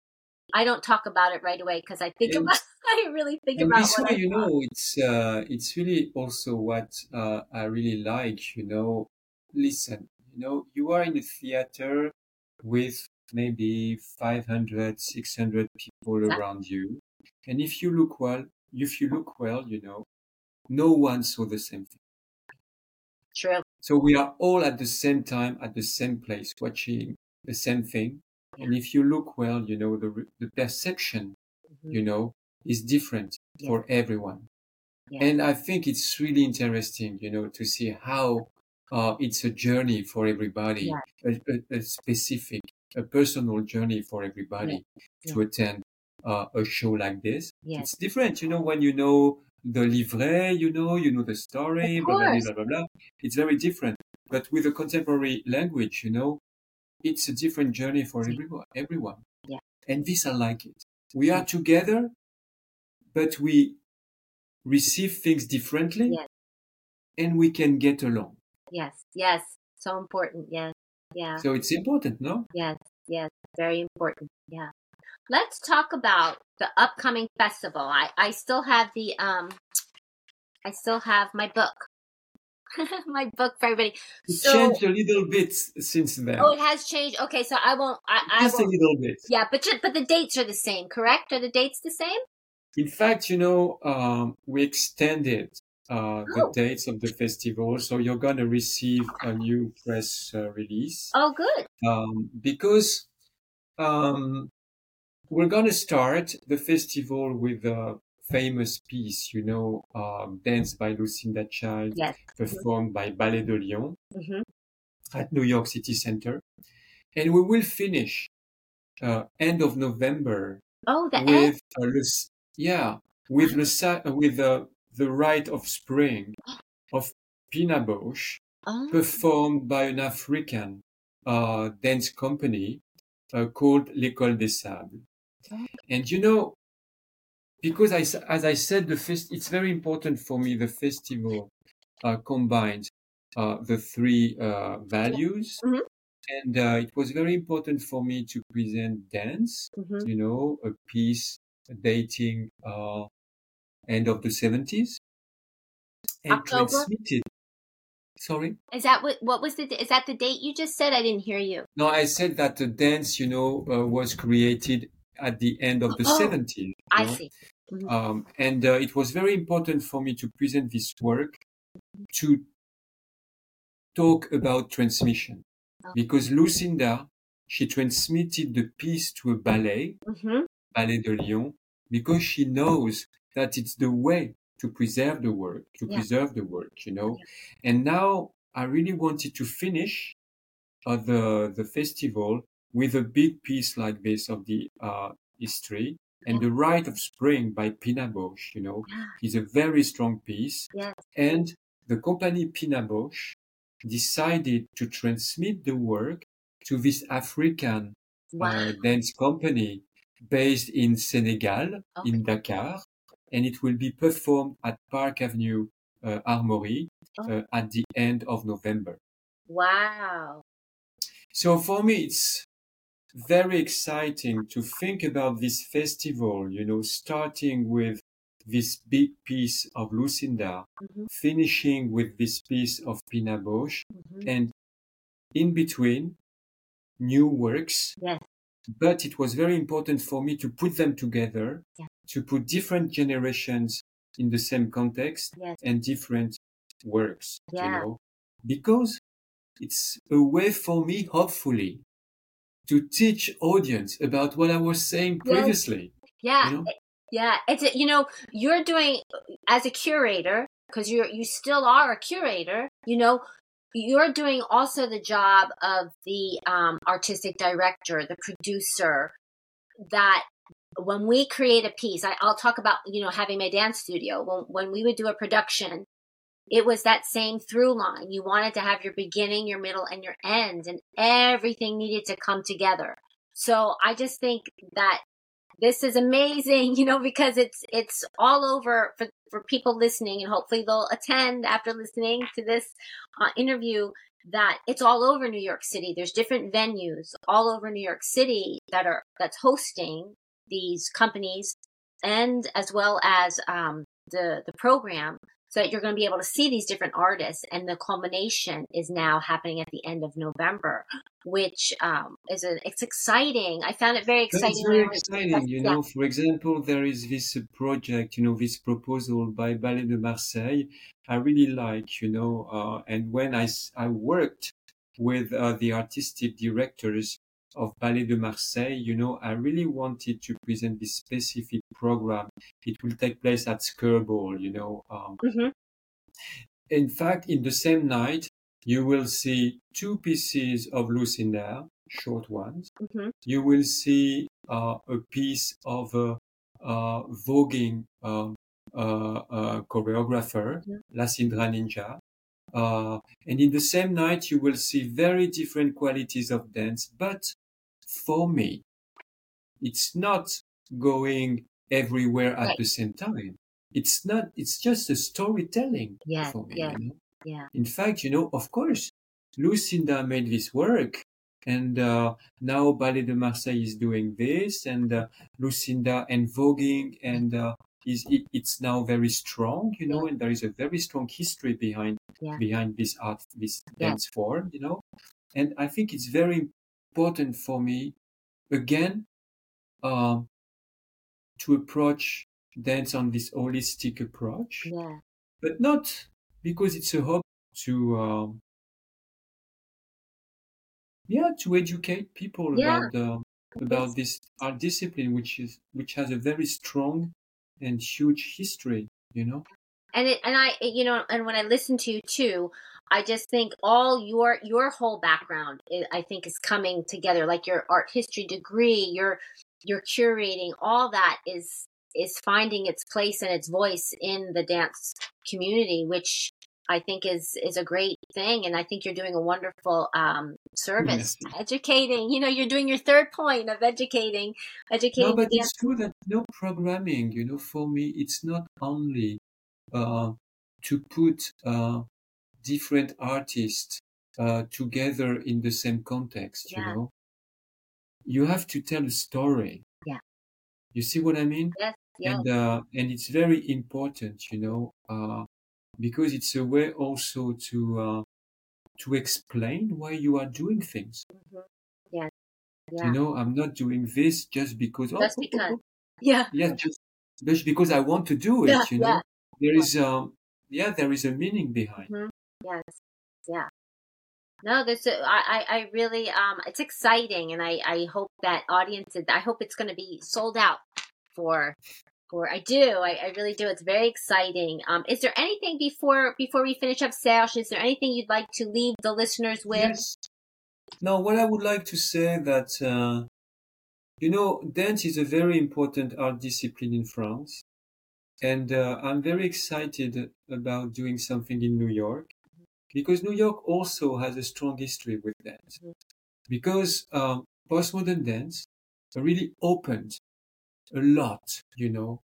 I don't talk about it right away because I think And- about. I really think And about this what way, you know, it's uh, it's really also what uh, I really like. You know, listen, you know, you are in a theater with maybe 500, 600 people Exactly. around you, and if you look well, if you look well, you know, no one saw the same thing. True. So we are all at the same time at the same place watching the same thing. And if you look well, you know, the, the perception, Mhm. you know, is different Yeah. for everyone. Yeah. And I think it's really interesting, you know, to see how uh, it's a journey for everybody, a, a, a specific, a personal journey for everybody to attend uh, a show like this. It's different, you know, when you know the livret, you know, you know the story, blah, blah, blah, blah, blah. It's very different. But with a contemporary language, you know, it's a different journey for everyone. everyone. Yeah. And this, I like it. We are together, but we receive things differently Yes. and we can get along. Yes, yes, so important. Yes, yeah, So it's important, no? yes, yes, very important. Yeah. Let's talk about the upcoming festival. I I still have the um, I still have my book, my book for everybody. It So changed a little bit since then. oh, it has changed. Okay, so I won't. I I Just a won't. little bit. Yeah, but but the dates are the same, correct? Are the dates the same? In fact, you know, um, we extended uh, the Oh. dates of the festival, so you're going to receive a new press uh, release Oh, good. um, because um, we're going to start the festival with a famous piece, you know, um, Dance by Lucinda Childs, Yes. performed by Ballet de Lyon hmm at New York City Center. And we will finish uh, end of November Oh, the with uh, yeah, with uh, with uh, the Rite of Spring of Pina Bausch, Oh, performed by an African uh, dance company uh, called l'École des Sables. And you know, because I, as I said, the fest, it's very important for me. The festival uh, combines uh, the three uh, values, Mhm. and uh, it was very important for me to present dance. mhm. You know, a piece dating uh, end of the seventies, and October? transmitted. Sorry. Is that what? What was the? Is that the date you just said? I didn't hear you. No, I said that the dance, you know, uh, was created at the end of the Oh, 70s. You know? see. Um, and uh, it was very important for me to present this work to talk about transmission. Oh. Because Lucinda, she transmitted the piece to a ballet, hmm Ballet de Lyon, because she knows that it's the way to preserve the work, to Yeah. preserve the work, you know. And now I really wanted to finish uh, the the festival with a big piece like this of the uh, history. And the Rite of Spring by Pina Bausch, you know, is a very strong piece. Yes. And the company Pina Bausch decided to transmit the work to this African Wow. uh, dance company based in Senegal, Okay. in Dakar, and it will be performed at Park Avenue uh, Armory Oh. uh, at the end of November. Wow. So for me, it's very exciting to think about this festival, you know, starting with this big piece of Lucinda, Mhm. finishing with this piece of Pina Bausch, Mhm. and in between, new works. Yes. But it was very important for me to put them together, Yeah. to put different generations in the same context Yes. and different works, Yeah. you know, because it's a way for me, hopefully, to teach audience about what I was saying Yes. previously. Yeah. You know? Yeah. It's a, you know you're doing as a curator because you're you still are a curator. You know you're doing also the job of the um, artistic director, the producer. That when we create a piece, I, I'll talk about you know having my dance studio. When when we would do a production, it was that same through line. You wanted to have your beginning, your middle, and your end, and everything needed to come together. So I just think that this is amazing, you know, because it's it's all over for for people listening, and hopefully they'll attend after listening to this uh, interview. That it's all over New York City. There's different venues all over New York City that are that's hosting these companies, and as well as um, the the program so that you're going to be able to see these different artists and the culmination is now happening at the end of november which um, is a, it's exciting i found it very exciting It's very when I was- exciting, you yeah. know. For example, there is this uh, project, you know, this proposal by Ballet de Marseille. I really like, you know, uh, and when I I worked with uh, the artistic directors of Ballet de Marseille, you know, I really wanted to present this specific program. It will take place at Skirball, you know. Um, Mhm. in fact, in the same night, you will see two pieces of Lucinda, short ones Mhm. you will see uh, a piece of a uh, voguing um, uh, uh, choreographer, Mhm. Lasseindra Ninja. Uh, and in the same night, you will see very different qualities of dance. But for me, it's not going everywhere at Right. the same time. It's not, it's just a storytelling Yes, for me. yes. You know? yeah In fact, you know, of course, Lucinda made this work, and uh, now Ballet de Marseille is doing this, and uh, Lucinda and voguing, and uh, is it, it's now very strong, you know, Yeah. and there is a very strong history behind Yeah. behind this art, this Yeah. dance form, you know, and I think it's very important for me, again, um, to approach dance on this holistic approach yeah. but not because it's a hope to um, yeah to educate people Yeah. about the about this art discipline which is which has a very strong and huge history you know? And it and i you know and when i listen to you too i just think all your your whole background i I think is coming together like your art history degree your your curating all that is is finding its place and its voice in the dance community which i think is is a great thing and i think you're doing a wonderful um service Merci. educating you know you're doing your third point of educating educating no but it's true that no programming you know for me it's not only uh, to put uh, different artists uh, together in the same context you know? You have to tell a story. Yeah. you see what i mean? Yes yes and uh, and it's very important you know uh, because it's a way also to uh, to explain why you are doing things. Mhm. yes yeah. You know i'm not doing this just because oh, Just oh, oh, because. oh, yeah. Yeah just just because i want to do it Yeah, you know? yeah. there is um yeah there is a meaning behind. Mhm. Yes. Yeah. No, this I, I I really um it's exciting and I I hope that audiences I hope it's going to be sold out for for I do I, I really do it's very exciting. Um is there anything before before we finish up Serge is there anything you'd like to leave the listeners with? Yes. Now, what I would like to say that uh, you know, dance is a very important art discipline in France, and uh, I'm very excited about doing something in New York because New York also has a strong history with dance. Because um, postmodern dance really opened a lot, you know.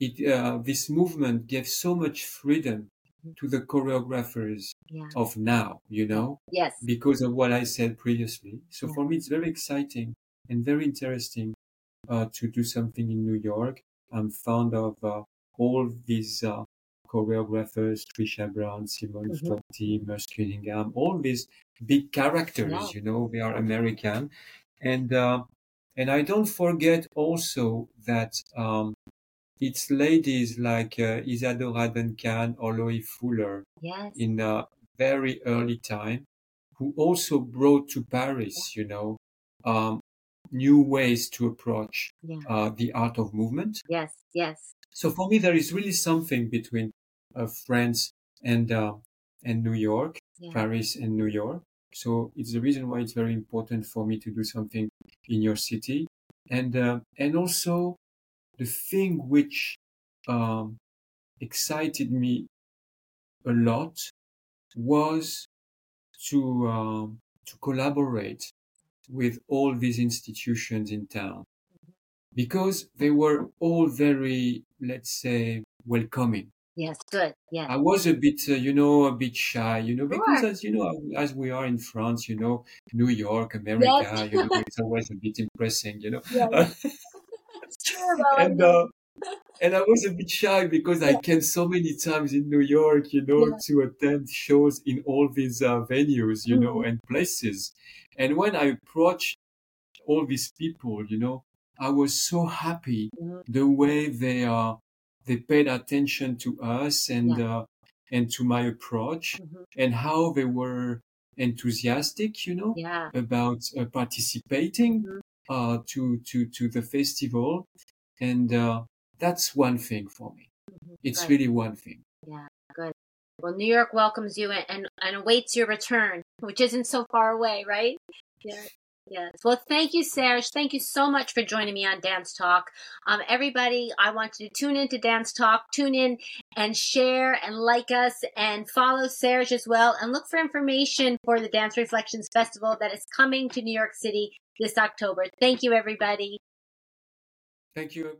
It uh, this movement gave so much freedom to the choreographers Yeah. of now, you know, Yes. because of what I said previously. So Yeah. for me, it's very exciting and very interesting uh, to do something in New York. I'm fond of uh, all these uh, choreographers, Trisha Brown, Simone Mhm. Forti, Merce Cunningham, all these big characters, Yeah. you know, they are American. And, uh, and I don't forget also that, um, it's ladies like uh, Isadora Duncan or Loie Fuller Yes. in a very early time who also brought to Paris, you know, um, new ways to approach Yeah. uh, the art of movement. Yes. Yes. So for me, there is really something between uh, France and uh, and New York, Yeah. Paris and New York. So it's the reason why it's very important for me to do something in your city, and uh, and also the thing which um, excited me a lot was to um, to collaborate with all these institutions in town because they were all very, let's say, welcoming. Yes. Good. Yeah. I was a bit, uh, you know, a bit shy, you know, because Sure. as you know, as we are in France, you know, New York, America, you know, it's always a bit impressing, you know. Yes. And uh, and I was a bit shy because I came so many times in New York, you know, Yeah. to attend shows in all these uh, venues, you know, Mhm. and places. And when I approached all these people, you know, I was so happy Mhm. the way they uh, they paid attention to us and uh, and to my approach Mhm. and how they were enthusiastic, you know, Yeah. about uh, participating Mhm. uh, to to to the festival, and uh, that's one thing for me. Mhm. It's Right. really one thing. Yeah, good. Well, New York welcomes you and, and, and awaits your return, which isn't so far away, right? Yeah. Yes. Well, thank you, Serge. Thank you so much for joining me on Dance Talk. Um, everybody, I want you to tune in to Dance Talk. Tune in and share and like us and follow Serge as well and look for information for the Dance Reflections Festival that is coming to New York City this October. Thank you, everybody. Thank you.